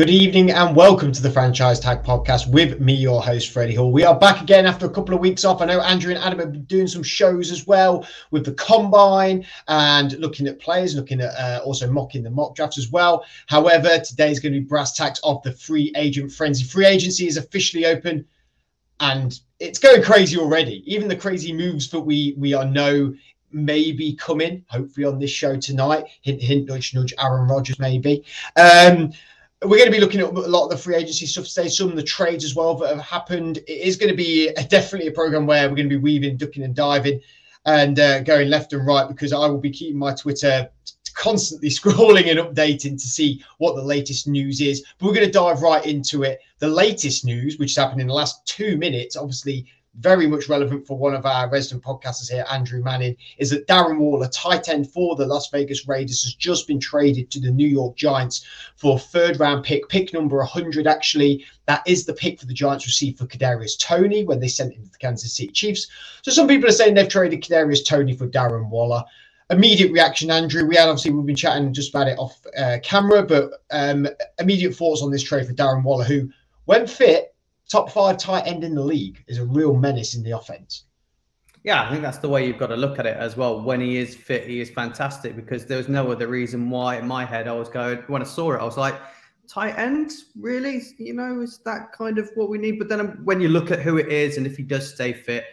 Good evening and welcome to the Franchise Tag Podcast with me, your host, Freddie Hall. We are back again after a couple of weeks off. I know Andrew and Adam have been doing some shows as well with the combine and looking at players, looking at uh, also mocking the mock drafts as well. However, today is going to be brass tacks of the free agent frenzy. Free agency is officially open and it's going crazy already. Even the crazy moves that we we are know maybe coming, hopefully on this show tonight. Hint, hint, nudge, nudge. Aaron Rodgers, maybe. Um, we're going to be looking at a lot of the free agency stuff today, some of the trades as well that have happened. It is going to be a, definitely a program where we're going to be weaving, ducking, and diving and uh, going left and right because I will be keeping my Twitter constantly scrolling and updating to see what the latest news is. But we're going to dive right into it. The latest news, which has happened in the last two minutes, obviously very much relevant for one of our resident podcasters here, Andrew Manning, is that Darren Waller, tight end for the Las Vegas Raiders, has just been traded to the New York Giants for third round pick, pick number 100. Actually, that is the pick for the Giants received for Kadarius Toney when they sent him to the Kansas City Chiefs. So some people are saying they've traded Kadarius Toney for Darren Waller. Immediate reaction, Andrew. We had obviously we've been chatting just about it off uh, camera, but um, immediate thoughts on this trade for Darren Waller, who, when fit, top five tight end in the league, is a real menace in the offense. Yeah, I think that's the way you've got to look at it as well. When he is fit, he is fantastic because there was no other reason why in my head I was going when I saw it, I was like, tight end, really? You know, is that kind of what we need? But then when you look at who it is and if he does stay fit,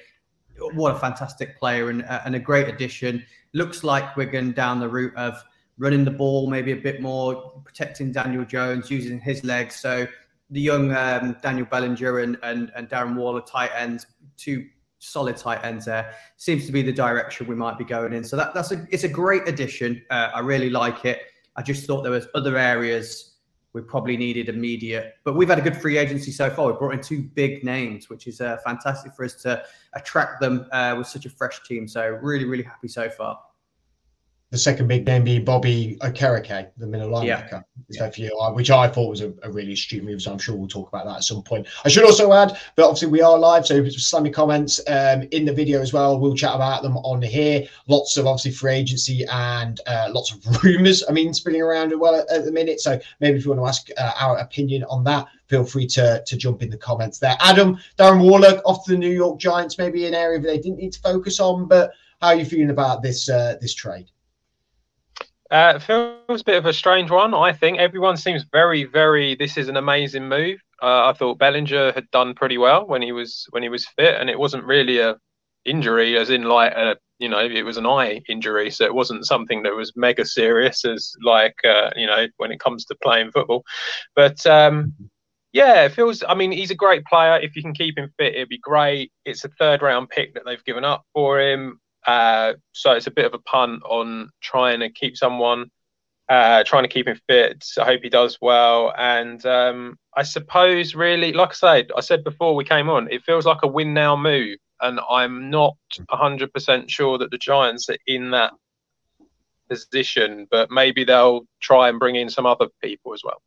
what a fantastic player and, uh, and a great addition. Looks like we're going down the route of running the ball, maybe a bit more, protecting Daniel Jones, using his legs. So the young um, Daniel Bellinger and, and, and Darren Waller tight ends, two solid tight ends there, seems to be the direction we might be going in. So that, that's a it's a great addition. Uh, I really like it. I just thought there was other areas we probably needed immediate, but we've had a good free agency so far. We brought in two big names, which is uh, fantastic for us to attract them uh, with such a fresh team. So really, really happy so far the second big name being Bobby Okereke, the middle linebacker, yeah. yeah. which I thought was a, a, really astute move. So I'm sure we'll talk about that at some point. I should also add that obviously we are live, so if it's slammy comments um, in the video as well. We'll chat about them on here. Lots of obviously free agency and uh, lots of rumours. I mean, spinning around as well at, at, the minute. So maybe if you want to ask uh, our opinion on that, feel free to to jump in the comments there. Adam, Darren Waller off to the New York Giants, maybe an area that they didn't need to focus on, but how are you feeling about this uh, this trade? Uh, feels a bit of a strange one. I think everyone seems very, very. This is an amazing move. Uh, I thought Bellinger had done pretty well when he was when he was fit, and it wasn't really a injury, as in like a you know it was an eye injury, so it wasn't something that was mega serious as like uh, you know when it comes to playing football. But um, yeah, feels. I mean, he's a great player. If you can keep him fit, it'd be great. It's a third round pick that they've given up for him. Uh, so it's a bit of a punt on trying to keep someone, uh, trying to keep him fit. I hope he does well. And um, I suppose, really, like I said, I said before we came on, it feels like a win now move. And I'm not 100% sure that the Giants are in that position, but maybe they'll try and bring in some other people as well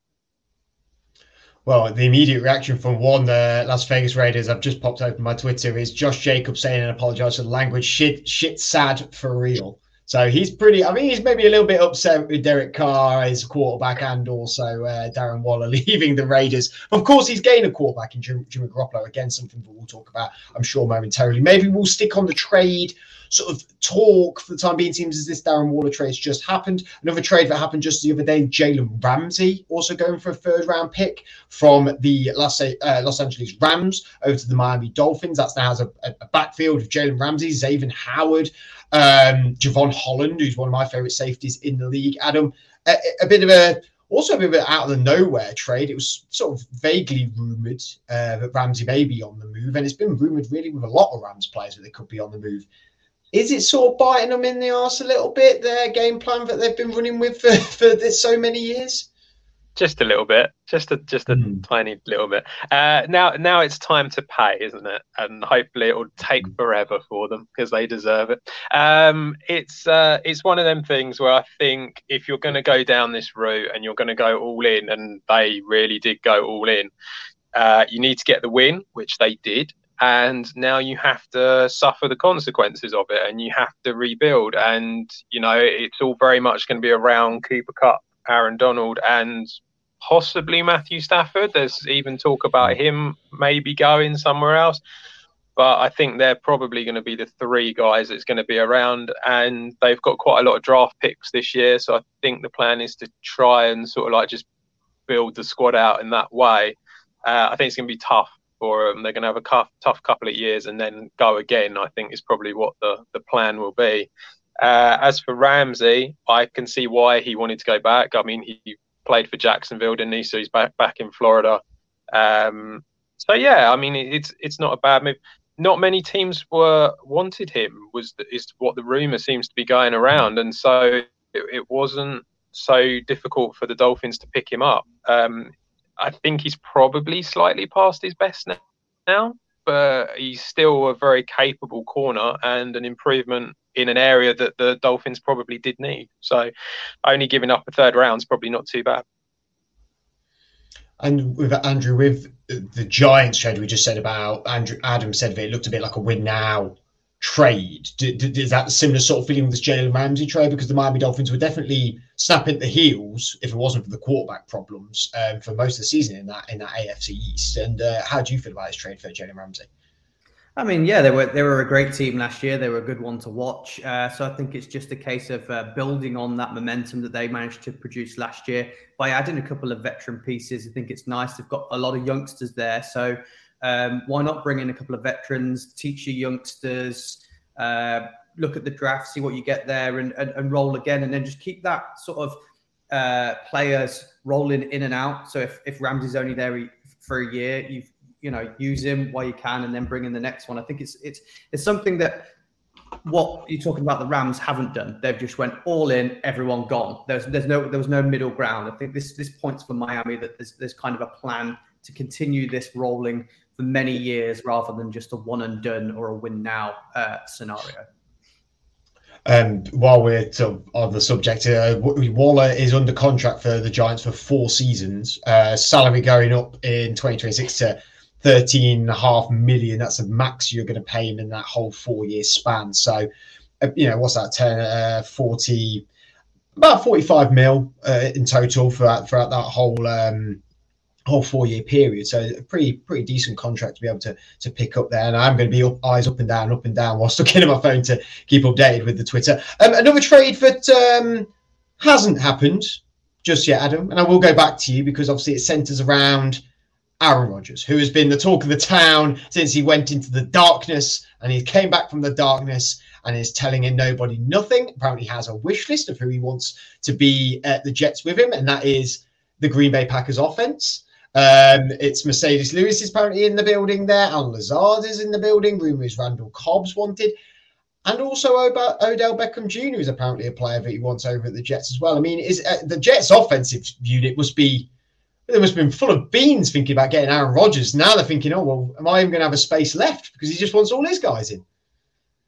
well, the immediate reaction from one uh, Las Vegas Raiders, I've just popped open my Twitter, is Josh Jacobs saying and apologise for the language. Shit, shit, sad for real. So he's pretty. I mean, he's maybe a little bit upset with Derek Carr his quarterback, and also uh, Darren Waller leaving the Raiders. Of course, he's gained a quarterback in Jimmy Garoppolo. Again, something that we'll talk about, I'm sure, momentarily. Maybe we'll stick on the trade sort of talk for the time being seems as this Darren Waller trade just happened. Another trade that happened just the other day, Jalen Ramsey also going for a third round pick from the Los, uh, Los Angeles Rams over to the Miami Dolphins. That's now has a, a backfield of Jalen Ramsey, Xavier Howard, um, Jevon Holland, who's one of my favorite safeties in the league. Adam, a, a bit of a also a bit of an out of the nowhere trade. It was sort of vaguely rumored uh, that Ramsey may be on the move, and it's been rumored really with a lot of Rams players that they could be on the move is it sort of biting them in the arse a little bit their game plan that they've been running with for, for this, so many years just a little bit just a just a mm. tiny little bit. Uh, now now it's time to pay isn't it? And hopefully it will take hmm. forever for them because they deserve it. Um, it's uh, it's one of them things where i think if you're going to go down this route and you're going to go all in and they really did go all in uh, you need to get the win which they did. And now you have to suffer the consequences of it and you have to rebuild. And you know it's all very much going to be around cooper Kupp, aaron donald and possibly Matthew Stafford. There's even talk about him maybe going somewhere else. But I think they're probably going to be the three guys that's going to be around. And they've got quite a lot of draft picks this year. So I think the plan is to try and sort of like just build the squad out in that way. Uh, I think it's going to be tough for them. They're going to have a tough, tough couple of years and then go again. I think is probably what the, the plan will be. Uh, as for Ramsey, I can see why he wanted to go back. I mean, he played for Jacksonville, didn't he? So he's back back in Florida. Um, so yeah, I mean, it's it's not a bad move. Not many teams were wanted him. Was is what the rumor seems to be going around, and so it, it wasn't so difficult for the Dolphins to pick him up. Um, I think he's probably slightly past his best now, but he's still a very capable corner and an improvement in an area that the Dolphins probably did need. So only giving up a third round is probably not too bad. And with Andrew, with the Giants trade we just said about Andrew Adam said that it looked a bit like a win now trade. is that similar sort of feeling with this Jalen Ramsey trade? Because the Miami Dolphins were definitely at the heels if it wasn't for the quarterback problems um, for most of the season in that in that AFC East. And uh, how do you feel about this trade for Jalen Ramsey? I mean, yeah, they were they were a great team last year. They were a good one to watch. Uh, so I think it's just a case of uh, building on that momentum that they managed to produce last year by adding a couple of veteran pieces. I think it's nice. They've got a lot of youngsters there, so um, why not bring in a couple of veterans, teach your youngsters, uh, look at the draft, see what you get there, and, and, and roll again, and then just keep that sort of uh, players rolling in and out. So if if Ramsey's only there for a year, you've you know use him while you can and then bring in the next one. I think it's it's it's something that what you're talking about the rams haven't done. They've just went all in everyone gone. There's there's no there was no middle ground. I think this this points for miami that there's, there's kind of a plan to continue this rolling for many years rather than just a one and done or a win now uh, scenario um, while we're on the subject, uh, Waller is under contract for the Giants for four seasons. Uh, salary going up in 2026 to 13 and a half million. That's the max you're going to pay him in that whole four year span. So, uh, you know, what's that? 10, uh, 40, about 45 mil uh, in total for that, throughout that whole um, whole four year period. So a pretty pretty decent contract to be able to to pick up there. And I'm going to be up, eyes up and down, up and down whilst looking at my phone to keep updated with the Twitter. Um, another trade that um, hasn't happened just yet, Adam, and I will go back to you because obviously it centres around Aaron Rodgers, who has been the talk of the town since he went into the darkness and he came back from the darkness and is telling in nobody nothing. Apparently, has a wish list of who he wants to be at the Jets with him, and that is the Green Bay Packers offense. Um, it's Marcedes Lewis is apparently in the building there. Allen Lazard is in the building. Rumors Randall Cobb's wanted. And also Odell Beckham Jr. is apparently a player that he wants over at the Jets as well. I mean, is uh, the Jets' offensive unit must be they must have been full of beans thinking about getting Aaron Rodgers. Now they're thinking, oh well, am I even going to have a space left because he just wants all his guys in?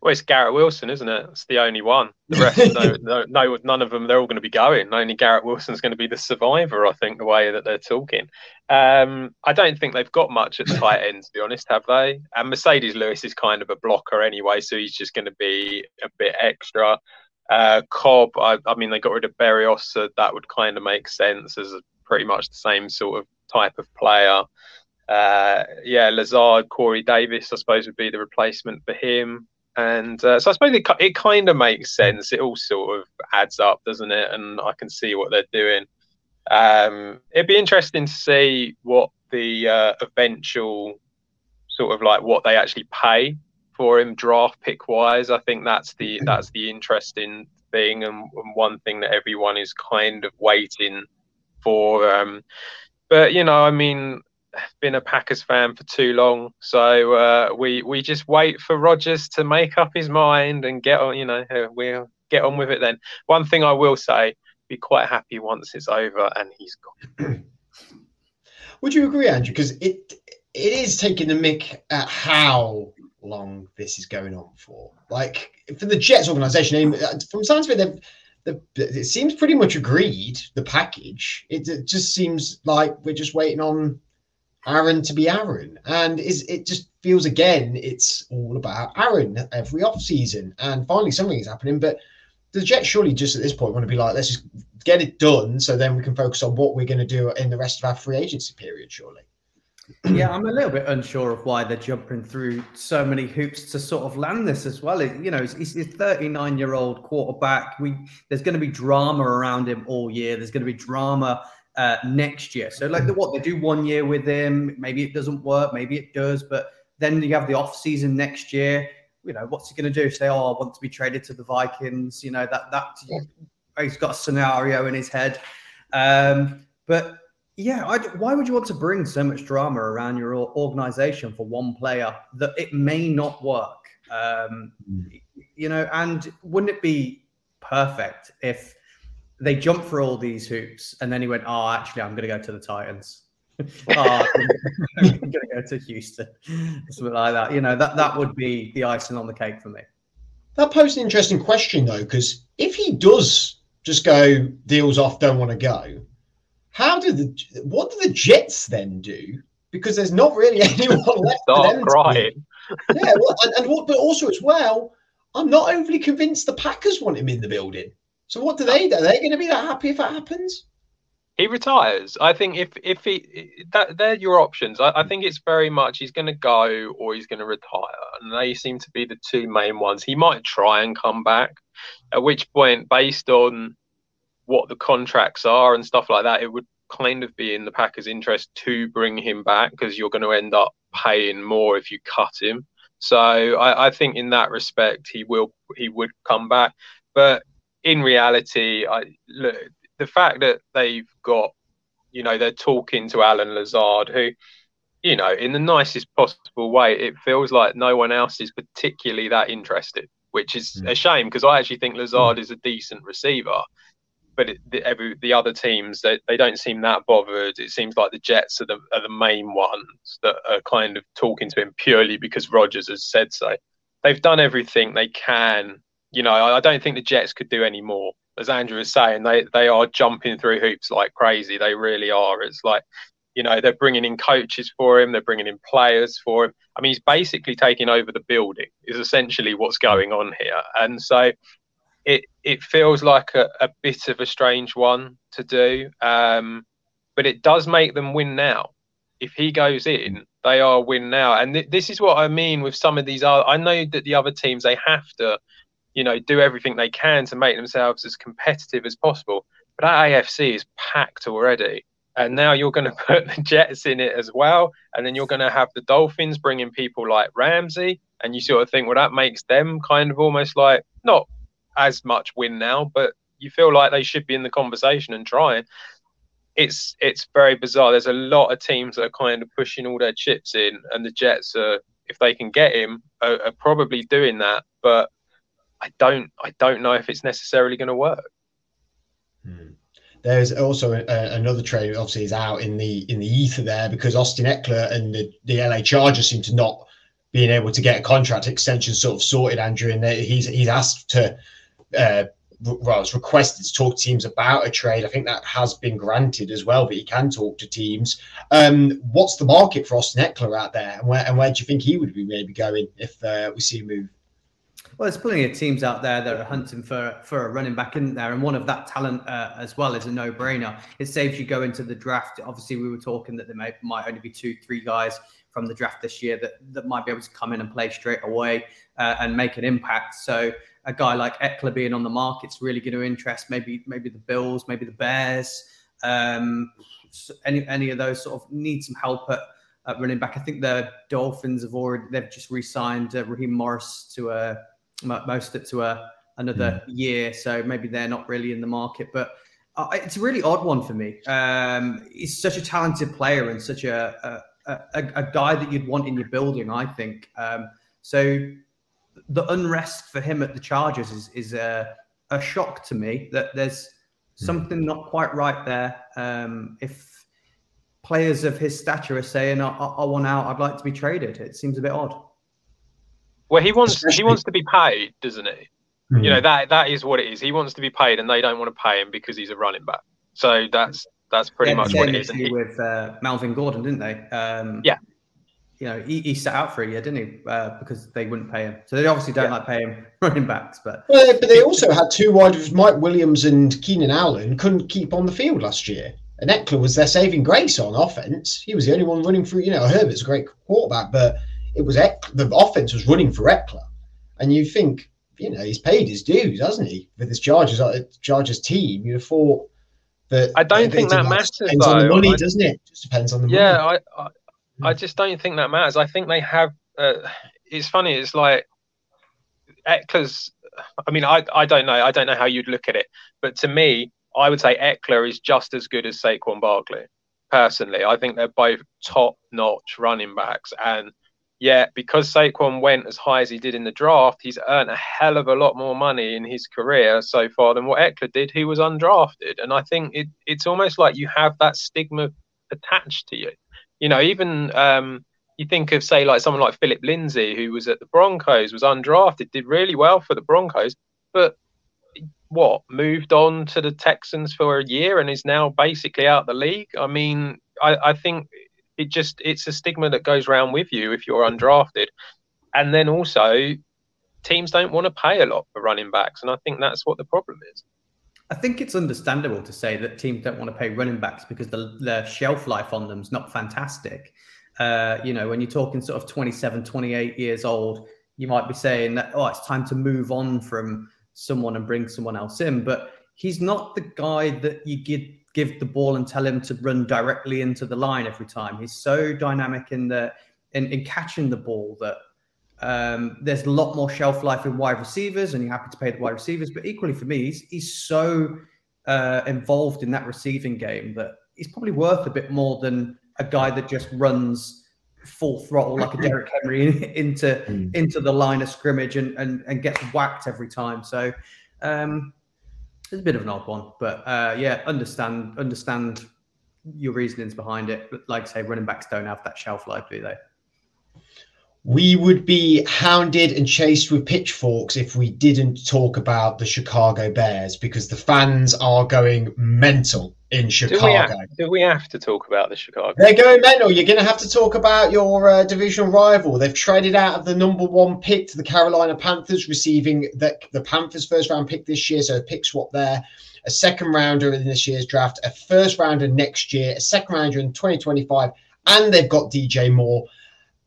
Well, it's Garrett Wilson, isn't it? It's the only one. The rest, no, no, no, none of them. They're all going to be going. Only Garrett Wilson's going to be the survivor. I think the way that they're talking. Um, I don't think they've got much at tight end, to be honest, have they? And Marcedes Lewis is kind of a blocker anyway, so he's just going to be a bit extra. Uh, Cobb, I, I, mean, they got rid of Berrios, so that would kind of make sense as a pretty much the same sort of type of player. Uh, yeah, Lazard, Corey Davis, I suppose would be the replacement for him. And uh, so I suppose it, it kind of makes sense. It all sort of adds up, doesn't it? And I can see what they're doing. Um, it'd be interesting to see what the uh, eventual sort of like what they actually pay for him draft pick wise. I think that's the that's the interesting thing and, and one thing that everyone is kind of waiting for. Um, but you know, I mean, been a Packers fan for too long, so uh, we we just wait for Rodgers to make up his mind and get on. You know, uh, we'll get on with it then. One thing I will say: be quite happy once it's over and he's gone. Would you agree, Andrew? Because it it is taking the mick at how long this is going on for. Like for the Jets organization, from sounds of it, the, it seems pretty much agreed the package. It, it, just seems like we're just waiting on Aaron to be Aaron, and is it just feels again it's all about Aaron every off season, and finally something is happening. But the Jets surely just at this point want to be like, let's just get it done, so then we can focus on what we're going to do in the rest of our free agency period. Surely. yeah, I'm a little bit unsure of why they're jumping through so many hoops to sort of land this as well. It, you know, he's, a 39 year old quarterback. We there's going to be drama around him all year. There's going to be drama uh, next year. So like the, what they do one year with him, maybe it doesn't work, maybe it does, but then you have the off season next year. You know, what's he going to do? Say, oh, I want to be traded to the Vikings. You know that that he's got a scenario in his head. Um, but yeah, I, why would you want to bring so much drama around your organization for one player that it may not work? Um, mm. You know, and wouldn't it be perfect if they jumped for all these hoops and then he went, "Oh, actually, I'm going to go to the Titans." oh, I'm going to go to Houston, something like that. You know, that that would be the icing on the cake for me. That poses an interesting question though, because if he does just go deals off, don't want to go, how do the what do the Jets then do? Because there's not really anyone left. Start crying. yeah, well, and, and what, but also as well, I'm not overly convinced the Packers want him in the building. So what do they do? Are they going to be that happy if that happens? He retires. I think if if he that they're your options. I, I think it's very much he's going to go or he's going to retire, and they seem to be the two main ones. He might try and come back, at which point, based on what the contracts are and stuff like that, it would kind of be in the Packers' interest to bring him back because you're going to end up paying more if you cut him. So I, I, think in that respect he will he would come back. But in reality, I look the fact that they've got, you know, they're talking to Allen Lazard, who, you know, in the nicest possible way, it feels like no one else is particularly that interested, which is mm. a shame because I actually think Lazard is a decent receiver but it, the, every the other teams they, they don't seem that bothered. It seems like the Jets are the are the main ones that are kind of talking to him purely because Rodgers has said so. They've done everything they can. You know, I, don't think the Jets could do any more. As Andrew was saying, they they are jumping through hoops like crazy. They really are. It's like you know they're bringing in coaches for him they're bringing in players for him i mean he's basically taking over the building is essentially what's going on here and so it it feels like a, a bit of a strange one to do, um, but it does make them win now. If he goes in, they are win now, and th- this is what I mean with some of these. Other, I know that the other teams they have to, you know, do everything they can to make themselves as competitive as possible. But that AFC is packed already, and now you're going to put the Jets in it as well, and then you're going to have the Dolphins bringing people like Ramsey, and you sort of think, well, that makes them kind of almost like not as much win now, but you feel like they should be in the conversation and trying. It's it's very bizarre. There's a lot of teams that are kind of pushing all their chips in, and the Jets are, if they can get him, are, are probably doing that. But I don't I don't know if it's necessarily going to work. Hmm. There's also a, another trade. Obviously, is out in the in the ether there because Austin Ekeler and the, the LA Chargers seem to not being able to get a contract extension sort of sorted, Andrew, and he's he's asked to uh, well, it's requested to talk to teams about a trade. I think that has been granted as well, but he can talk to teams. Um, what's the market for Austin Ekeler out there, and where and where do you think he would be maybe going if uh, we see a move? Well, there's plenty of teams out there that are hunting for for a running back in there, and one of that talent uh, as well is a no-brainer. It saves you going to the draft. Obviously, we were talking that there may, might only be two, three guys from the draft this year that that might be able to come in and play straight away uh, and make an impact. So a guy like Ekeler being on the market's really going to interest maybe maybe the Bills, maybe the Bears, um, any any of those sort of need some help at, running back. I think the Dolphins have already they've just re-signed uh, Raheem Mostert to a most it to a another mm. year, so maybe they're not really in the market, but. Uh, it's a really odd one for me. Um, he's such a talented player and such a a, a, a guy that you'd want in your building, I think. Um, so the unrest for him at the Chargers is is a, a shock to me that there's hmm. something not quite right there. Um, if players of his stature are saying, I, I, want out, I'd like to be traded," it seems a bit odd. Well, he wants Especially... he wants to be paid, doesn't he? Mm-hmm. You know that that is what it is. He wants to be paid, and they don't want to pay him because he's a running back. So that's that's pretty yeah, much what it is. With uh, Melvin Gordon, didn't they? Um, yeah, you know, he, he sat out for a year, didn't he? Uh, because they wouldn't pay him. So they obviously don't yeah. like paying running backs. But well, but they also had two wide receivers, Mike Williams and Keenan Allen, couldn't keep on the field last year. And Ekeler was their saving grace on offense. He was the only one running through. You know, Herbert's a great quarterback, but it was Ekeler, the offense was running for Ekeler, And you think, you know, he's paid his dues, hasn't he, with his Chargers uh, Chargers team? You'd have thought that. I don't think that matters. Depends though. on the money, I, doesn't it? Just depends on the yeah, money. Yeah, I, I just don't think that matters. I think they have. Uh, it's funny. It's like Ekeler's. I mean, I I don't know. I don't know how you'd look at it, but to me, I would say Ekeler is just as good as Saquon Barkley. Personally, I think they're both top-notch running backs, and yeah, because Saquon went as high as he did in the draft, he's earned a hell of a lot more money in his career so far than what Ekeler did. He was undrafted, and I think it, it's almost like you have that stigma attached to you you know, even um, you think of say like someone like Phillip Lindsay, who was at the Broncos, was undrafted, did really well for the Broncos, but what moved on to the Texans for a year and is now basically out the league. I mean, I, I think it just it's a stigma that goes around with you if you're undrafted, and then also teams don't want to pay a lot for running backs, and I think that's what the problem is. I think it's understandable to say that teams don't want to pay running backs because the, the shelf life on them is not fantastic. Uh, you know, when you're talking sort of 27, 28 years old, you might be saying that, oh, it's time to move on from someone and bring someone else in. But he's not the guy that you give, give the ball and tell him to run directly into the line every time. He's so dynamic in the in, in catching the ball that um, there's a lot more shelf life in wide receivers, and you're happy to pay the wide receivers. But equally for me, he's, he's so uh, involved in that receiving game that he's probably worth a bit more than a guy that just runs full throttle like a Derrick Henry into mm. into the line of scrimmage and, and and gets whacked every time. So um, it's a bit of an odd one, but uh, yeah, understand understand your reasonings behind it. But like I say, running backs don't have that shelf life, do they? We would be hounded and chased with pitchforks if we didn't talk about the Chicago Bears because the fans are going mental in Chicago. Do we have, do we have to talk about the Chicago? They're going mental. You're going to have to talk about your uh, divisional rival. They've traded out of the number one pick to the Carolina Panthers, receiving the, the Panthers' first round pick this year, so a pick swap there. A second rounder in this year's draft, a first rounder next year, a second rounder in 2025, and they've got DJ Moore.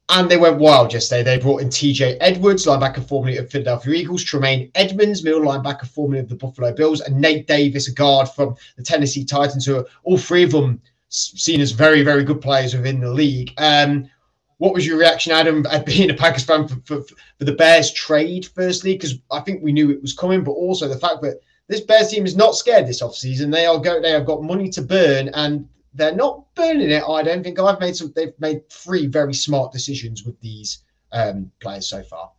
And they went wild yesterday. They brought in TJ Edwards, linebacker formerly of Philadelphia Eagles, Tremaine Edmunds, middle linebacker formerly of the Buffalo Bills, and Nate Davis, a guard from the Tennessee Titans, who are all three of them seen as very, very good players within the league. Um, what was your reaction, Adam, at being a Packers fan for, for, for the Bears trade, firstly? Because I think we knew it was coming, but also the fact that this Bears team is not scared this offseason. They are go, they have got money to burn, and they're not burning it. I don't think I've made some. They've made three very smart decisions with these um, players so far.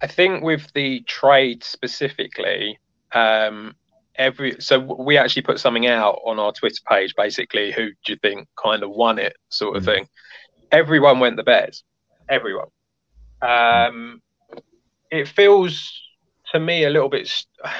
I think with the trade specifically, um, every so we actually put something out on our Twitter page. Basically, who do you think kind of won it, sort of mm. thing. Everyone went the Bears. Everyone. Um, it feels to me a little bit. St-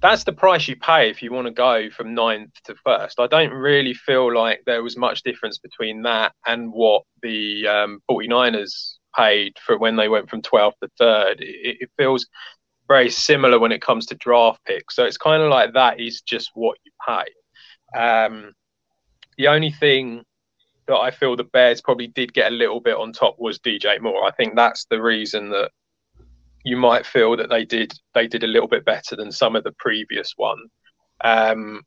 that's the price you pay if you want to go from ninth to first. I don't really feel like there was much difference between that and what the um, 49ers paid for when they went from 12th to third. It, it feels very similar when it comes to draft picks. So it's kind of like that is just what you pay. Um, the only thing that I feel the Bears probably did get a little bit on top was DJ Moore. I think that's the reason that you might feel that they did they did a little bit better than some of the previous one. Um,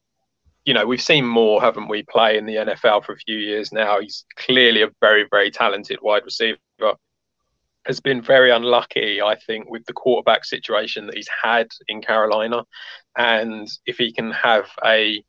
you know, we've seen more, haven't we, play in the NFL for a few years now. He's clearly a very, very talented wide receiver. Has been very unlucky, I think, with the quarterback situation that he's had in Carolina. And if he can have a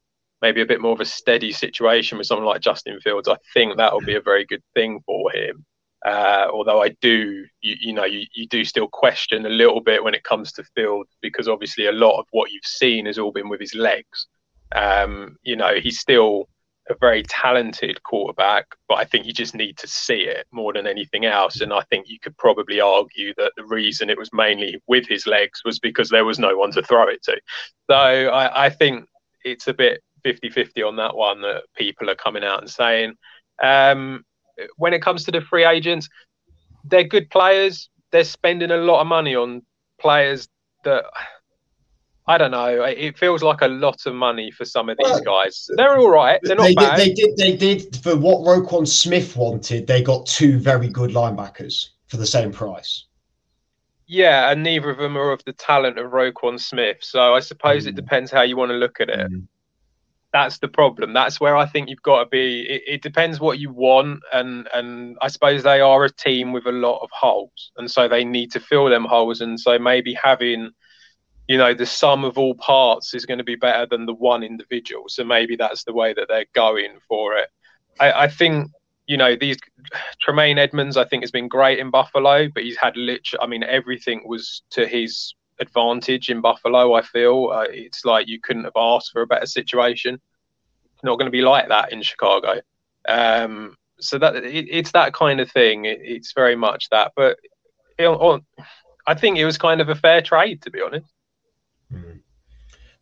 maybe a bit more of a steady situation with someone like Justin Fields, I think that will be a very good thing for him. Uh, although I do, you, you know, you, you, do still question a little bit when it comes to Field because obviously a lot of what you've seen has all been with his legs. Um, you know, he's still a very talented quarterback, but I think you just need to see it more than anything else. And I think you could probably argue that the reason it was mainly with his legs was because there was no one to throw it to. So I, I think it's a bit 50 50 on that one that people are coming out and saying. Um, when it comes to the free agents, they're good players. They're spending a lot of money on players that I don't know. It feels like a lot of money for some of these well, guys. They're all right. They're not they bad. Did, they did. They did for what Roquan Smith wanted. They got two very good linebackers for the same price. Yeah, and neither of them are of the talent of Roquan Smith. So I suppose mm. it depends how you want to look at it. Mm. That's the problem. That's where I think you've got to be. It, it depends what you want, and and I suppose they are a team with a lot of holes, and so they need to fill them holes. And so maybe having you know the sum of all parts is going to be better than the one individual so maybe that's the way that they're going for it i, I think you know these tremaine Edmunds i think has been great in buffalo but he's had lich i mean everything was to his advantage in buffalo i feel. Uh, it's like you couldn't have asked for a better situation. It's not going to be like that in chicago. Um, so that it, it's that kind of thing. It, it's very much that. But it, I think it was kind of a fair trade, to be honest.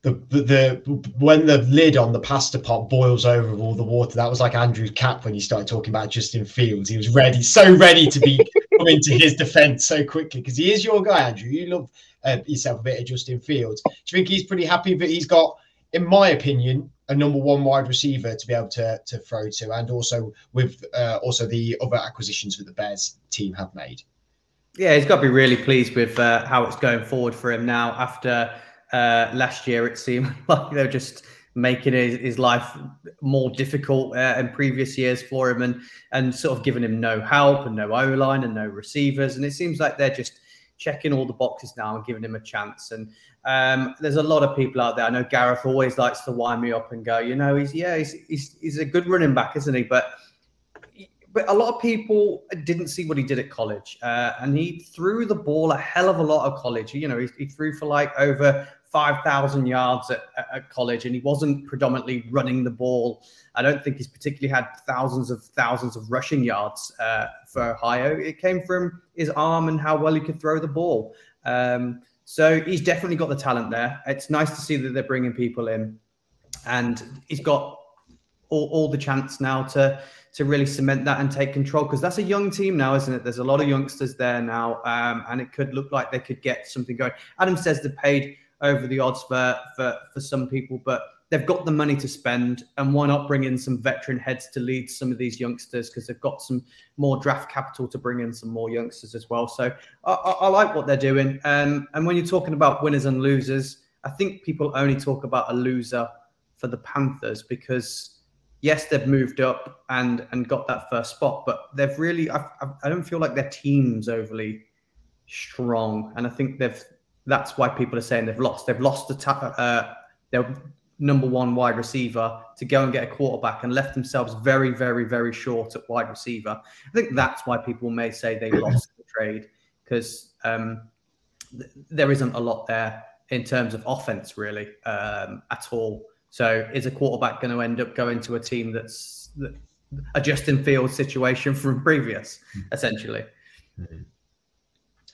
The, the, the when the lid on the pasta pot boils over with all the water, that was like Andrew's cap when he started talking about Justin Fields. He was ready, so ready to be coming to his defense so quickly because he is your guy, Andrew. You love uh, yourself a bit of Justin Fields. Do you think he's pretty happy that he's got, in my opinion, a number one wide receiver to be able to to throw to, and also with uh, also the other acquisitions that the Bears team have made? Yeah, he's got to be really pleased with uh, how it's going forward for him now after uh, last year, it seemed like they were just making his, his life more difficult uh, in previous years for him and and sort of giving him no help and no O line and no receivers. And it seems like they're just checking all the boxes now and giving him a chance. And um, there's a lot of people out there. I know Gareth always likes to wind me up and go, you know, he's yeah, he's he's, he's a good running back, isn't he? But but a lot of people didn't see what he did at college, uh, and he threw the ball a hell of a lot of college. You know, he, he threw for like over 5,000 yards at, at, college and he wasn't predominantly running the ball. I don't think he's particularly had thousands of thousands of rushing yards uh, for Ohio. It came from his arm and how well he could throw the ball. Um, so he's definitely got the talent there. It's nice to see that they're bringing people in and he's got all, all the chance now to to really cement that and take control because that's a young team now, isn't it? There's a lot of youngsters there now, um, and it could look like they could get something going. Adam says they paid over the odds for for for some people, but they've got the money to spend, and why not bring in some veteran heads to lead some of these youngsters? Because they've got some more draft capital to bring in some more youngsters as well. So I, I, I like what they're doing, um, and when you're talking about winners and losers, I think people only talk about a loser for the Panthers because yes, they've moved up and and got that first spot, but they've really I, I don't feel like their team's overly strong, and I think they've that's why people are saying they've lost. They've lost the ta- uh, their number one wide receiver to go and get a quarterback and left themselves very, very, very short at wide receiver. I think that's why people may say they lost the trade because um, th- there isn't a lot there in terms of offense really um, at all. So is a quarterback going to end up going to a team that's a Justin Fields situation from previous, mm-hmm. essentially? Mm-hmm.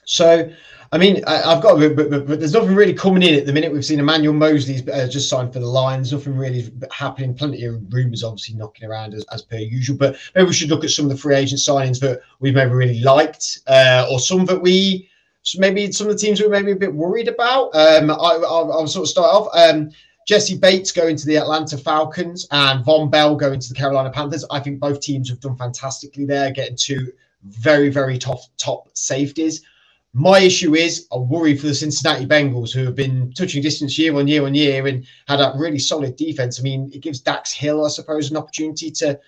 So, I mean, I, have got, but, but, but, there's nothing really coming in at the minute. We've seen Emmanuel Moseley's uh, just signed for the Lions. Nothing really happening. Plenty of rumours, obviously, knocking around as, as, per usual. But maybe we should look at some of the free agent signings that we've maybe really liked, uh, or some that we maybe some of the teams we're maybe a bit worried about. Um, I, will sort of start off. Um, Jessie Bates going to the Atlanta Falcons and Vonn Bell going to the Carolina Panthers. I think both teams have done fantastically there, getting two very, very top top safeties. My issue is I worry for the Cincinnati Bengals, who have been touching distance year on year on year and had a really solid defense. I mean, it gives Dax Hill, I suppose, an opportunity to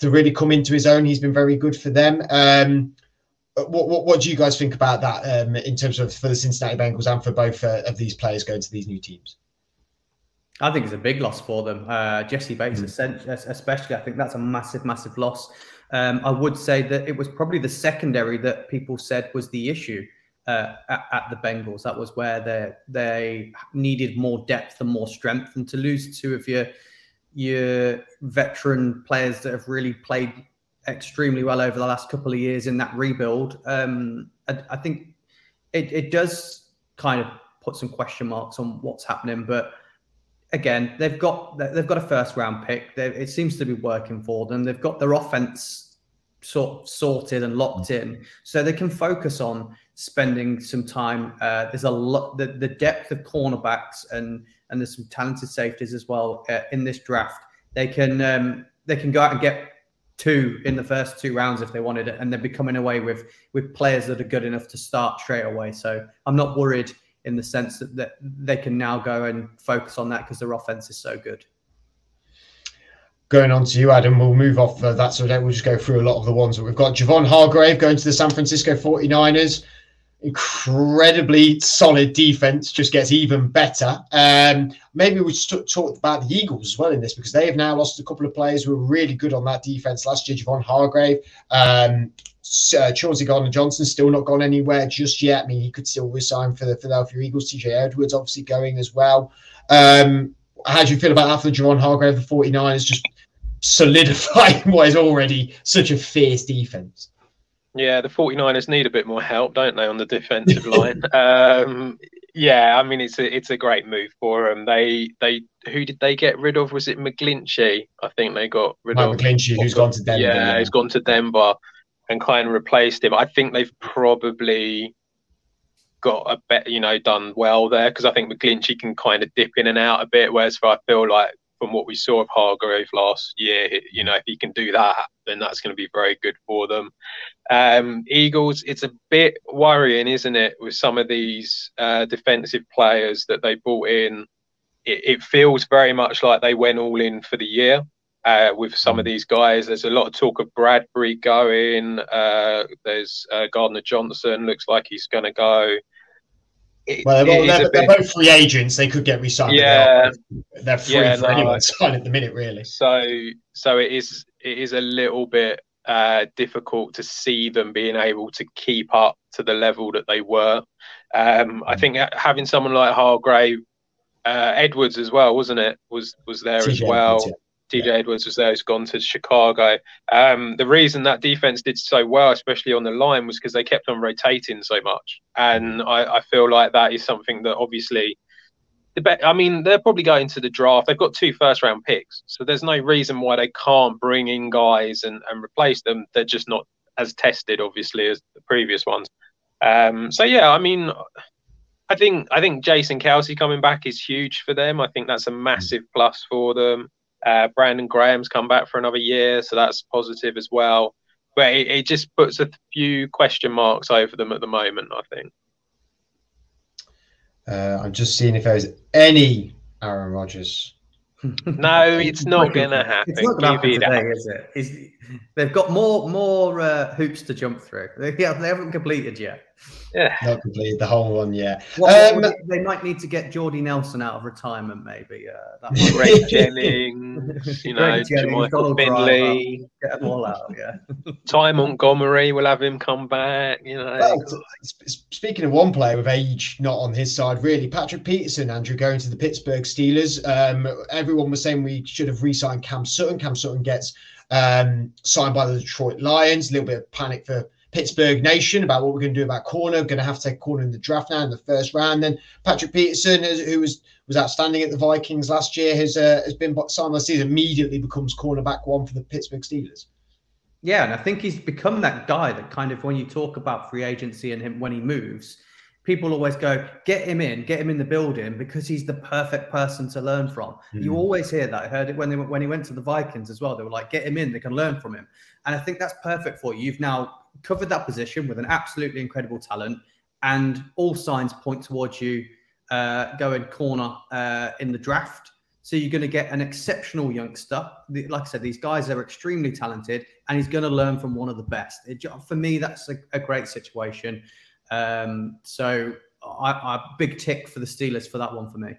to really come into his own. He's been very good for them. Um, what, what, what do you guys think about that um, in terms of for the Cincinnati Bengals and for both uh, of these players going to these new teams? I think it's a big loss for them. Uh, Jessie Bates, mm. especially, I think that's a massive, massive loss. Um, I would say that it was probably the secondary that people said was the issue uh, at, at, the Bengals. That was where they they needed more depth and more strength, and to lose two of your your veteran players that have really played extremely well over the last couple of years in that rebuild, um, I, I, think it, it does kind of put some question marks on what's happening. But again, they've got they've got a first round pick. They, it seems to be working for them. They've got their offense sort of sorted and locked in, so they can focus on spending some time. Uh, there's a lot the, the depth of cornerbacks and and there's some talented safeties as well uh, in this draft. They can um, they can go out and get two in the first two rounds if they wanted it, and they'll be coming away with with players that are good enough to start straight away. So I'm not worried in the sense that, that they can now go and focus on that because their offense is so good going on to you, Adam, we'll move off uh, that. So we'll just go through a lot of the ones that we've got. Javon Hargrave going to the San Francisco 49ers. Incredibly solid defense, just gets even better. Um, maybe we should talk about the Eagles as well in this because they have now lost a couple of players who were really good on that defense last year. Javon Hargrave, um, uh, Chauncey Gardner Johnson still not gone anywhere just yet. I mean, he could still resign for the Philadelphia Eagles. TJ Edwards obviously going as well. Um, how do you feel about after Javon Hargrave, the 49ers? Just solidifying what is already such a fierce defense. Yeah, the 49ers need a bit more help, don't they, on the defensive line? Um, yeah, I mean it's a it's a great move for them. They they who did they get rid of? Was it McGlinchey? I think they got rid Mike of McGlinchey, who's gone to Denver. Yeah, yeah, he's gone to Denver and kind of replaced him. I think they've probably got a bet, you know, done well there because I think McGlinchey can kind of dip in and out a bit. Whereas I feel like from what we saw of Hargrave last year, you know, if he can do that, then that's going to be very good for them. Um, Eagles, it's a bit worrying, isn't it, with some of these uh, defensive players that they brought in. It, it, feels very much like they went all in for the year. Uh, with some of mm. these guys, there's a lot of talk of Bradbury going. Uh, there's uh, Gardner Johnson, looks like he's going to go well, they're, they're, they're both free agents. They could get re-signed. Yeah, they're free yeah, for no, anyone to sign at the minute, really. So, so it is. It is a little bit uh, difficult to see them being able to keep up to the level that they were. Um, I think having someone like Hargrave, uh, Edwards as well, wasn't it? Was was there TJ as well? Edwards, TJ Edwards was there, who's gone to Chicago. Um, the reason that defense did so well, especially on the line, was because they kept on rotating so much. And I, I feel like that is something that obviously, the I mean, they're probably going to the draft. They've got two first round picks. So there's no reason why they can't bring in guys and, and replace them. They're just not as tested, obviously, as the previous ones. Um, so, yeah, I mean, I think I think Jason Kelce coming back is huge for them. I think that's a massive plus for them. Uh, Brandon Graham's come back for another year, so that's positive as well. But it, it just puts a few question marks over them at the moment, I think. Uh, I'm just seeing if there's any Aaron Rodgers. no, it's not going to happen. It's not going to happen today, is it? Is, they've got more more uh, hoops to jump through. They, they haven't completed yet. Yeah. Not completed the whole one yet. Well, um, they might need to get Jordy Nelson out of retirement, maybe. Uh, Greg Jennings, you know, Michael Finley. Get them all out, yeah. Ty Montgomery, we'll have him come back, you know. Well, speaking of one player with age not on his side, really, Patrick Peterson, Andrew, going to the Pittsburgh Steelers. Um, everyone was saying we should have re signed Cam Sutton. Cam Sutton gets um, signed by the Detroit Lions. A little bit of panic for Pittsburgh Nation about what we're going to do about corner. Going to have to take corner in the draft now in the first round. Then Patrick Peterson, who was was outstanding at the Vikings last year, has uh, has been signed last season. Immediately becomes cornerback one for the Pittsburgh Steelers. Yeah, and I think he's become that guy that kind of when you talk about free agency and him when he moves, people always go, get him in, get him in the building because he's the perfect person to learn from. Mm. You always hear that. I heard it when they when he went to the Vikings as well. They were like, get him in, they can learn from him. And I think that's perfect for you. You've now covered that position with an absolutely incredible talent, and all signs point towards you uh, going corner uh, in the draft. So you're going to get an exceptional youngster. Like I said, these guys are extremely talented, and he's going to learn from one of the best. It, for me, that's a, a great situation. Um, so I, I big tick for the Steelers for that one for me.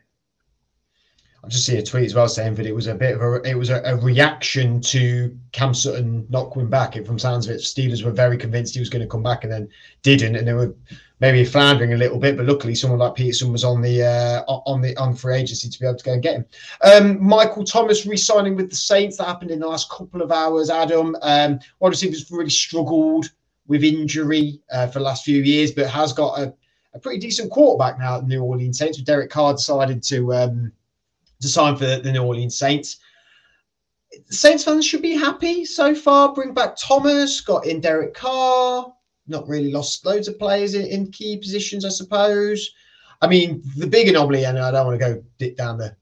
I've just see a tweet as well saying that it was a bit of a it was a, a reaction to Cam Sutton not coming back. It from sounds of it, Steelers were very convinced he was going to come back and then didn't, and they were maybe floundering a little bit. But luckily, someone like Peterson was on the uh, on the on free agency to be able to go and get him. Um, Michael Thomas re-signing with the Saints that happened in the last couple of hours. Adam, um, wide really struggled with injury uh, for the last few years, but has got a, a pretty decent quarterback now at the New Orleans Saints. With Derek Carr decided to um, to sign for the New Orleans Saints. Saints fans should be happy so far. Bring back Thomas, got in Derek Carr, not really lost loads of players in, in key positions, I suppose. I mean, the big anomaly, and I don't want to go dip down the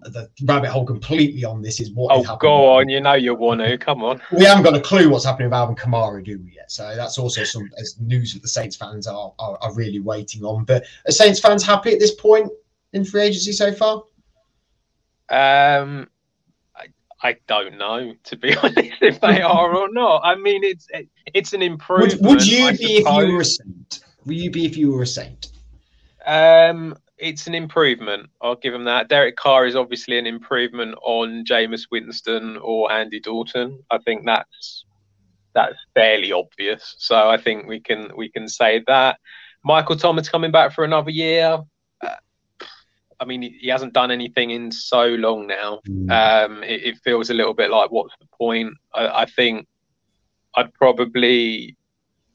the rabbit hole completely on this is what. Oh, go on! You know you want to. Come on. We haven't got a clue what's happening with Alvin Kamara, do we yet? So that's also some as news that the Saints fans are, are, are really waiting on. But are Saints fans happy at this point in free agency so far? Um, I, I don't know to be honest if they are or not. I mean, it's it, it's an improvement. Would, would you I be suppose. if you were a Saint? Would you be if you were a Saint? Um, it's an improvement. I'll give him that. Derek Carr is obviously an improvement on Jameis Winston or Andy Dalton. I think that's that's fairly obvious. So I think we can we can say that. Michael Thomas coming back for another year. I mean, he hasn't done anything in so long now. Mm. Um, it, it, feels a little bit like what's the point? I, I think I'd probably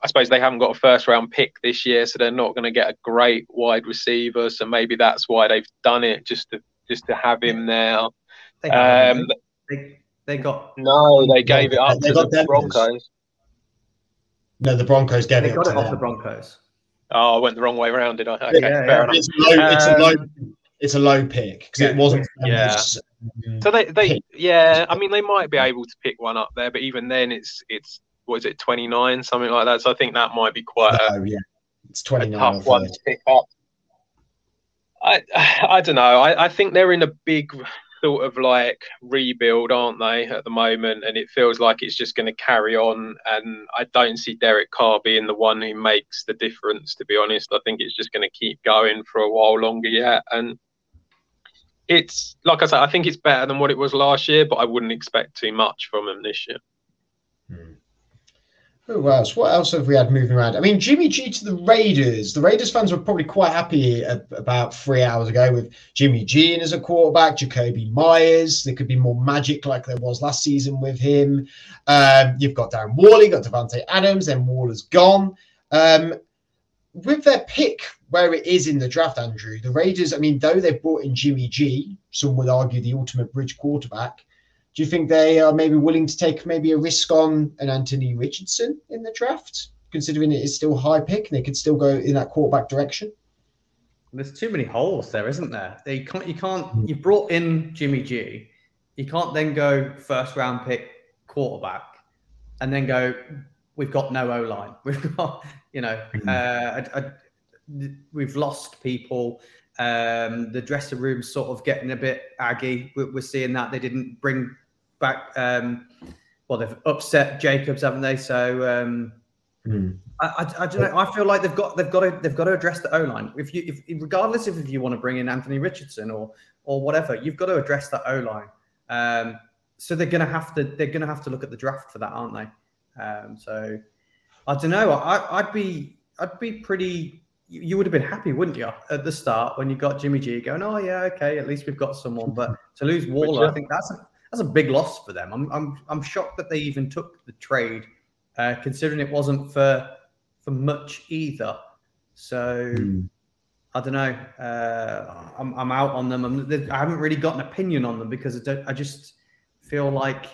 I suppose they haven't got a first round pick this year, so they're not going to get a great wide receiver. So maybe that's why they've done it just to just to have him now. They, um, they, they got no, they gave it up they to the Broncos. No, the Broncos gave they it got it off the Broncos. Oh, I went the wrong way around, did I? Okay, yeah, fair yeah. enough. It's a low, it's a low, it's a low pick because it wasn't. Yeah. so they, they, yeah. I mean, they might be able to pick one up there, but even then, it's it's what is it, 29, something like that. So I think that might be quite a, yeah. it's 29 tough one to pick up. I I don't know. I, I think they're in a big sort of like rebuild, aren't they, at the moment? And it feels like it's just going to carry on. And I don't see Derek Carr being the one who makes the difference, to be honest. I think it's just going to keep going for a while longer yet. And it's like I said, I think it's better than what it was last year, but I wouldn't expect too much from him this year. Hmm. Who else? What else have we had moving around? I mean, Jimmy G to the Raiders. The Raiders fans were probably quite happy about three hours ago with Jimmy G in as a quarterback, Jakobi Myers. There could be more magic like there was last season with him. Um, you've got Darren Waller, got Davante Adams, then Waller's gone. Um, with their pick where it is in the draft, Andrew, the Raiders, I mean, though they've brought in Jimmy G, some would argue the ultimate bridge quarterback, do you think they are maybe willing to take maybe a risk on an Anthony Richardson in the draft, considering it is still high pick and they could still go in that quarterback direction? There's too many holes there, isn't there? They can't. You can't. You brought in Jimmy G. You can't then go first round pick quarterback, and then go. We've got no O line. We've got you know. Hmm. Uh, we've lost people. Um, the dressing room's sort of getting a bit aggy. We're, we're seeing that they didn't bring back. Um, well, they've upset Jacobs, haven't they? So um, mm. I, I, I, don't know. I feel like they've got they've got to they've got to address the O line. If you if regardless if you want to bring in Anthony Richardson or or whatever, you've got to address that O line. Um, so they're going to have to they're going to have to look at the draft for that, aren't they? Um, so I don't know. I, I'd be I'd be pretty you would have been happy, wouldn't you, at the start when you got Jimmy G going, oh yeah, okay, at least we've got someone. But to lose Waller, I think that's a that's a big loss for them. I'm I'm I'm shocked that they even took the trade, uh, considering it wasn't for for much either. So mm. I don't know. Uh, I'm I'm out on them. I'm, I haven't really got an opinion on them because I don't. I just feel like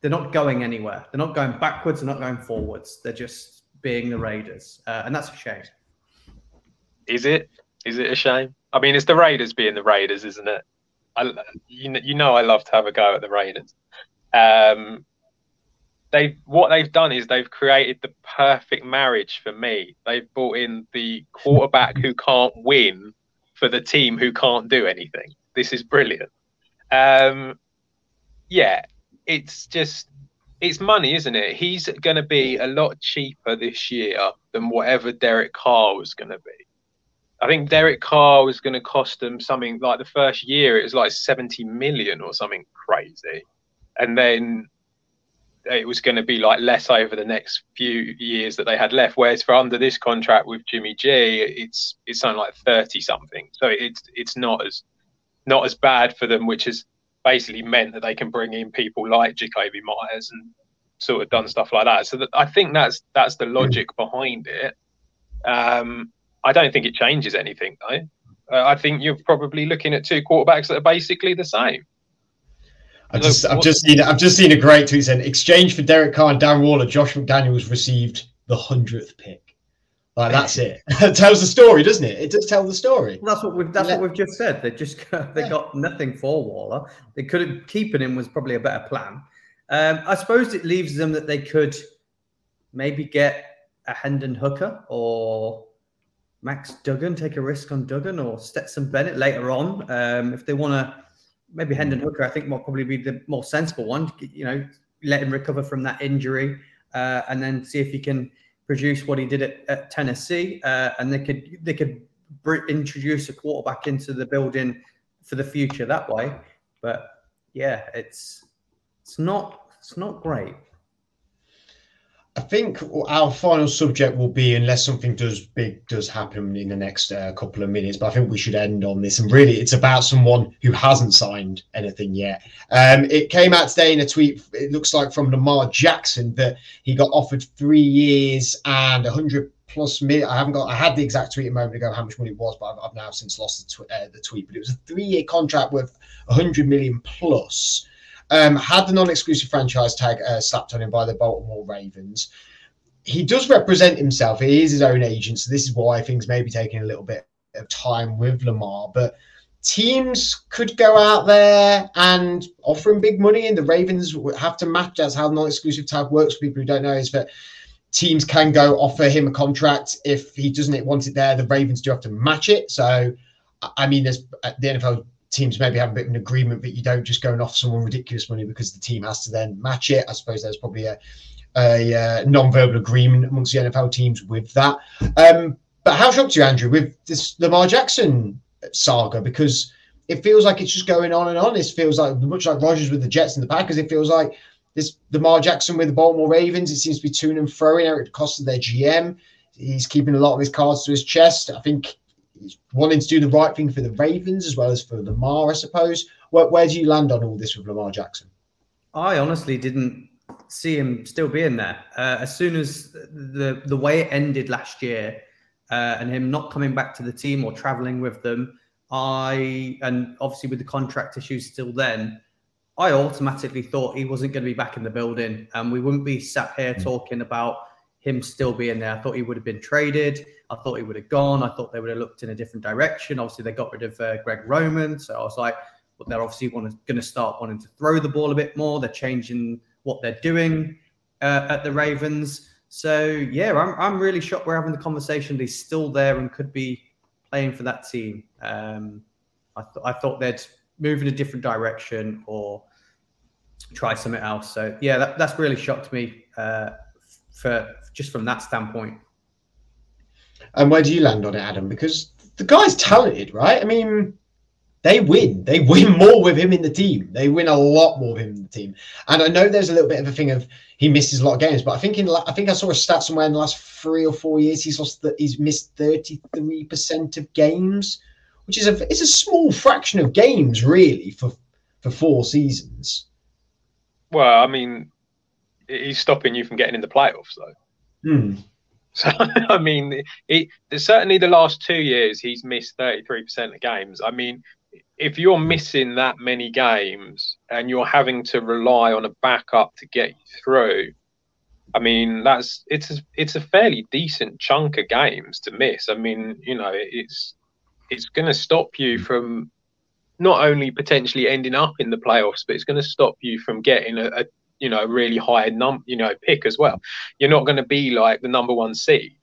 they're not going anywhere. They're not going backwards. They're not going forwards. They're just being the Raiders, uh, and that's a shame. Is it? Is it a shame? I mean, it's the Raiders being the Raiders, isn't it? I, you, know, you know, I love to have a go at the Raiders. Um, they what they've done is they've created the perfect marriage for me. They've brought in the quarterback who can't win for the team who can't do anything. This is brilliant. Um, yeah, it's just it's money, isn't it? He's going to be a lot cheaper this year than whatever Derek Carr was going to be. I think Derek Carr was going to cost them something like the first year it was like 70 million or something crazy. And then it was going to be like less over the next few years that they had left. Whereas for under this contract with Jimmy G, it's it's something like 30 something. So it's it's not as not as bad for them, which has basically meant that they can bring in people like Jakobi Myers and sort of done stuff like that. So that, I think that's that's the logic behind it. Um, I don't think it changes anything though. Uh, I think you're probably looking at two quarterbacks that are basically the same. I've just, I've just seen, I've just seen a great tweet saying, "Exchange for Derek Carr and Darren Waller, Josh McDaniels received the hundredth pick." Like that's it. it tells the story, doesn't it? It does tell the story. Well, that's what we've that's yeah. what we've just said. They just they yeah. got nothing for Waller. They could have keeping him was probably a better plan. Um, I suppose it leaves them that they could maybe get a Hendon Hooker or Max Duggan, take a risk on Duggan or Stetson Bennett later on. Um, if they want to, maybe Hendon Hooker, I think will probably be the more sensible one. You know, let him recover from that injury uh, and then see if he can produce what he did at, at Tennessee, uh, and they could they could introduce a quarterback into the building for the future that way. But yeah, it's it's not it's not great. I think our final subject will be, unless something does big does happen in the next uh, couple of minutes, but I think we should end on this. And really, it's about someone who hasn't signed anything yet. Um, it came out today in a tweet. It looks like from Lamar Jackson that he got offered three years and a hundred plus million. I haven't got. I had the exact tweet a moment ago how much money it was, but I've, I've now since lost the, tw- uh, the tweet. But it was a three-year contract worth a hundred million plus. Um, had the non-exclusive franchise tag uh, slapped on him by the Baltimore Ravens. He does represent himself. He is his own agent, so this is why things may be taking a little bit of time with Lamar. But teams could go out there and offer him big money, and the Ravens have to match. That's how non-exclusive tag works. For people who don't know, is that teams can go offer him a contract if he doesn't want it there. The Ravens do have to match it. So, I mean, there's uh, the NFL teams maybe have a bit of an agreement that you don't just go and offer someone ridiculous money because the team has to then match it. I suppose there's probably a, a, a uh, non-verbal agreement amongst the NFL teams with that. Um, but how shocked you, Andrew, with this Lamar Jackson saga? Because it feels like it's just going on and on. It feels like much like Rodgers with the Jets and the Packers. It feels like this Lamar Jackson with the Baltimore Ravens. It seems to be to and fro at the cost of their GM. He's keeping a lot of his cards to his chest. I think wanting to do the right thing for the Ravens as well as for Lamar, I suppose. Where, where do you land on all this with Lamar Jackson? I honestly didn't see him still being there. Uh, as soon as the the way it ended last year, uh, and him not coming back to the team or traveling with them, I and obviously with the contract issues still then, I automatically thought he wasn't going to be back in the building, and we wouldn't be sat here mm. talking about him still being there. I thought he would have been traded. I thought he would have gone. I thought they would have looked in a different direction. Obviously, they got rid of uh, Greg Roman, so I was like, well, they're obviously going to start wanting to throw the ball a bit more. They're changing what they're doing uh, at the Ravens. So yeah, I'm I'm really shocked we're having the conversation. He's still there and could be playing for that team. Um, I, th- I thought they'd move in a different direction or try something else. So yeah, that, that's really shocked me uh, for just from that standpoint. And where do you land on it, Adam? Because the guy's talented, right? I mean, they win. They win more with him in the team. They win a lot more with him in the team. And I know there's a little bit of a thing of he misses a lot of games, but I think in I think I saw a stat somewhere in the last three or four years he's lost that he's missed 33 percent of games, which is a it's a small fraction of games really for for four seasons. Well, I mean, he's stopping you from getting in the playoffs though. Hmm. So I mean, he, certainly the last two years he's missed 33% of games. I mean, if you're missing that many games and you're having to rely on a backup to get you through, I mean that's it's a, it's a fairly decent chunk of games to miss. I mean, you know, it's it's going to stop you from not only potentially ending up in the playoffs, but it's going to stop you from getting a, a you know really high num you know pick as well. You're not going to be like the number one seed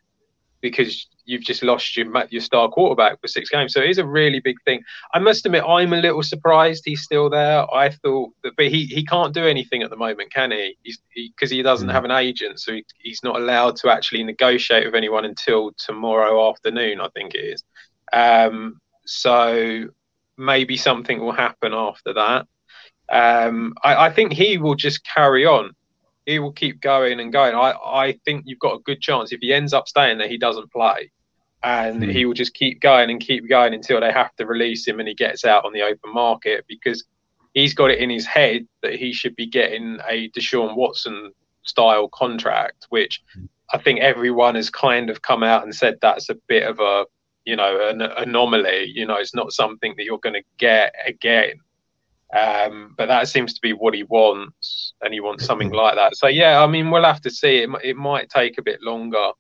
because you've just lost your your star quarterback for six games. So it is a really big thing. I must admit, I'm a little surprised he's still there. I thought, that, but he he can't do anything at the moment, can he? Because he, he, doesn't mm. have an agent, so he, he's not allowed to actually negotiate with anyone until tomorrow afternoon. I think it is. Um, so maybe something will happen after that. Um, I, I, think he will just carry on. He will keep going and going. I, I think you've got a good chance if he ends up staying there, he doesn't play, and mm. he will just keep going and keep going until they have to release him and he gets out on the open market because he's got it in his head that he should be getting a Deshaun Watson style contract, which. I think everyone has kind of come out and said that's a bit of a you know an anomaly. You know, it's not something that you're going to get again. Um, but that seems to be what he wants, and he wants something like that. So yeah, I mean, we'll have to see. It, it might take a bit longer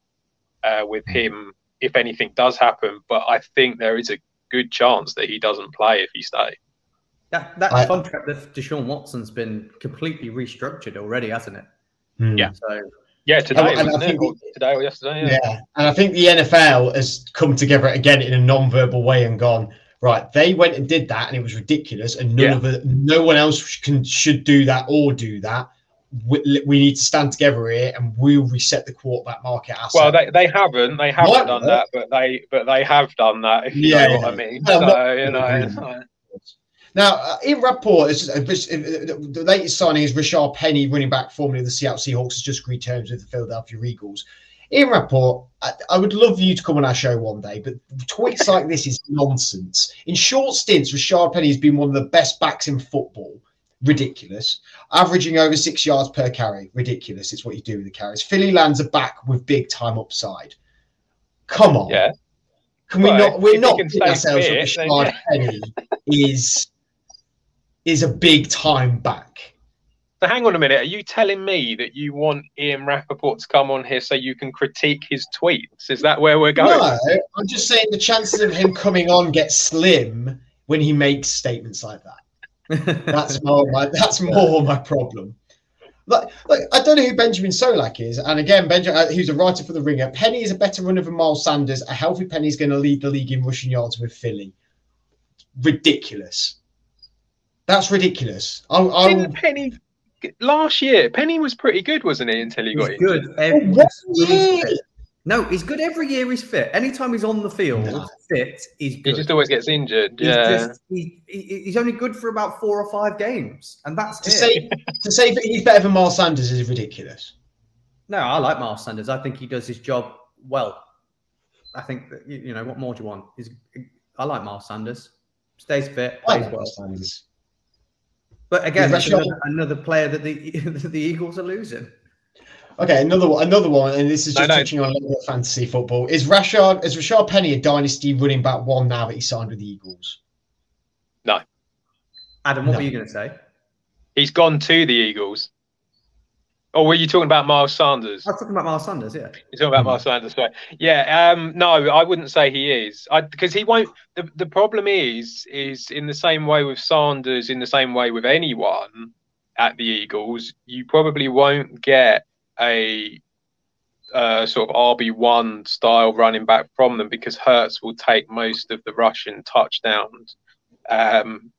uh, with him if anything does happen, but I think there is a good chance that he doesn't play if he stays. That that I, contract with Deshaun Watson's been completely restructured already, hasn't it? Hmm. Yeah. So yeah, today, and, and or today or yesterday. Yeah. yeah, and I think the NFL has come together again in a non-verbal way and gone right. They went and did that, and it was ridiculous, and none yeah. of it, no one else can should do that or do that. We, we, need to stand together here, and we'll reset the quarterback market. Ourselves. Well, they, they haven't they haven't what? done that, but they but they have done that. If you yeah, know what I mean. Well, so you know. Now, uh, Ian Rapoport, uh, uh, the latest signing is Rashaad Penny, running back formerly of the Seattle Seahawks, has just agreed terms with the Philadelphia Eagles. Ian Rapoport, I, I, would love you to come on our show one day, but tweets like this is nonsense. In short stints, Rashaad Penny has been one of the best backs in football. Ridiculous. Averaging over six yards per carry. Ridiculous. It's what you do with the carries. Philly lands a back with big time upside. Come on. Yeah. Can we not? We're not putting ourselves with Rashaad yeah. Penny is is a big time back. So hang on a minute. Are you telling me that you want Ian Rapoport to come on here so you can critique his tweets? Is that where we're going? No, I'm just saying the chances of him coming on get slim when he makes statements like that. That's more my that's more my problem. Like, like I don't know who Benjamin Solak is, and again, Benjamin, uh, who's a writer for the Ringer. Penny is a better runner than Miles Sanders. A healthy Penny is going to lead the league in rushing yards with Philly. Ridiculous. That's ridiculous. I, I, Didn't Penny last year? Penny was pretty good, wasn't he? Until he got good. Oh, every, oh, no, he's good every year. He's fit. Anytime he's on the field, no. fit, he's good. He just always gets injured. He's yeah, just, he, he's only good for about four or five games, and that's to it. say to say that he's better than Miles Sanders is ridiculous. No, I like Miles Sanders. I think he does his job well. I think that you know what more do you want? He's, I like Miles Sanders. Stays fit, plays well. Sanders. But again, that's another, another, player that the the Eagles are losing. Okay, another one, another one, and this is just no, no. touching on a little bit of fantasy football. Is Rashaad is Rashaad Penny a dynasty running back one now that he signed with the Eagles? No. Adam, what no. were you going to say? He's gone to the Eagles. Oh, were you talking about Miles Sanders? I was talking about Miles Sanders, yeah. You're talking about. Miles Sanders, right? Yeah. Um, no, I wouldn't say he is. because he won't. The, the problem is, is in the same way with Sanders, in the same way with anyone at the Eagles, you probably won't get a uh, sort of RB one style running back from them because Hurts will take most of the rushing touchdowns. Um,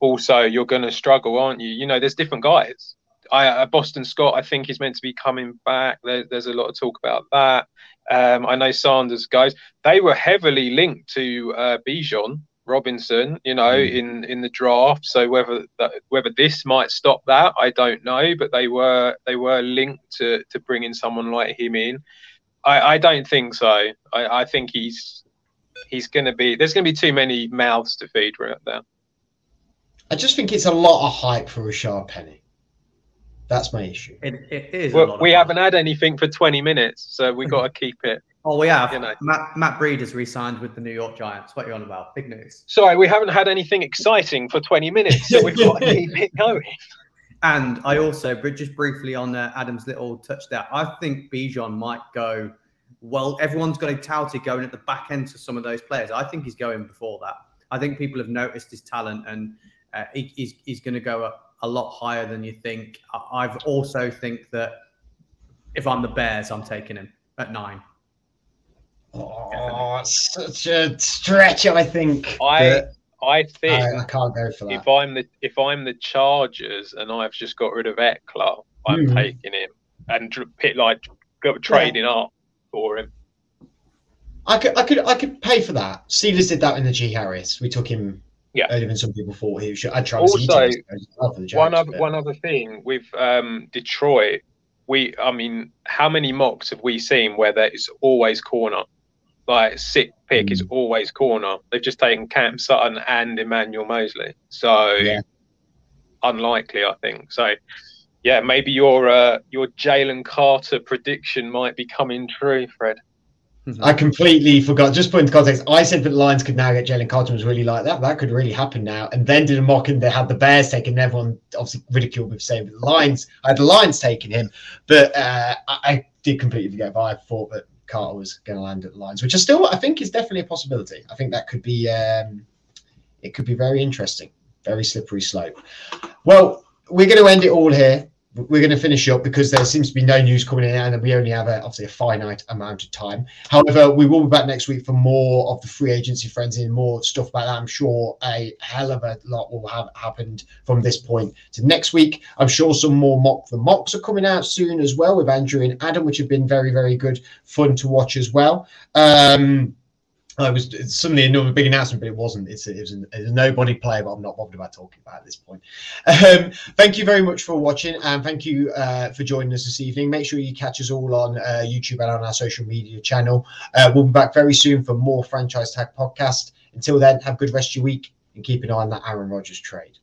also, you're going to struggle, aren't you? You know, there's different guys I, uh, Boston Scott, I think is meant to be coming back. There, there's a lot of talk about that. Um, I know Sanders guys, they were heavily linked to uh, Bijan Robinson, you know, mm. in in the draft. So whether that, whether this might stop that, I don't know. But they were they were linked to to bringing someone like him in. I, I don't think so. I, I think he's he's going to be. There's going to be too many mouths to feed right there. I just think it's a lot of hype for Rashaad Penny. That's my issue. it, it is. Well, we haven't had anything for 20 minutes, so we've got to keep it. Oh, we have. You know. Matt, Matt Breida has re-signed with the New York Giants. What are you on about? Big news. Sorry, we haven't had anything exciting for 20 minutes, so we've got to keep it going. And I also, just briefly on uh, Adam's little touchdown, I think Bijan might go. Well, everyone's got a touted going at the back end to some of those players. I think he's going before that. I think people have noticed his talent, and uh, he, he's, he's going to go up a lot higher than you think. I've also think that if I'm the Bears, I'm taking him at nine. Oh, such a stretch, I think. I I think I, I, can't go for that. If I'm the if I'm the Chargers and I've just got rid of Ekeler, I'm mm. taking him and pit like trading yeah. up for him. I could I could I could pay for that. Steelers did that in Najee Harris. We took him yeah. than some people thought he should. I'd try also, one other one other thing with um, Detroit, we I mean, how many mocks have we seen where there is always corner? Like sick pick mm. is always corner. They've just taken Cam Sutton and Emmanuel Moseley, so yeah. unlikely, I think. So yeah, maybe your uh, your Jalen Carter prediction might be coming true, Fred. Mm-hmm. I completely forgot. Just put into context, I said that the Lions could now get Jalen Carter was really like that. That could really happen now. And then did a mock and they had the Bears taken. Everyone obviously ridiculed for saying the Lions. I had the Lions taking him, but uh, I, I, did completely forget. But I thought that Carter was going to land at the Lions, which I still I think is definitely a possibility. I think that could be um, it could be very interesting, very slippery slope. Well, we're going to end it all here we're going to finish up because there seems to be no news coming in and we only have a, obviously a finite amount of time. However, we will be back next week for more of the free agency frenzy and more stuff about that. I'm sure a hell of a lot will have happened from this point to next week. I'm sure some more mock the mocks are coming out soon as well with Andrew and Adam, which have been very, very good fun to watch as well. Um, I was suddenly another big announcement, but it wasn't. It's a, it was a, a nobody player, but I'm not bothered about talking about at this point. Um, thank you very much for watching, and thank you uh, for joining us this evening. Make sure you catch us all on uh, YouTube and on our social media channel. Uh, we'll be back very soon for more Franchise Tag podcast. Until then, have a good rest of your week and keep an eye on that Aaron Rodgers trade.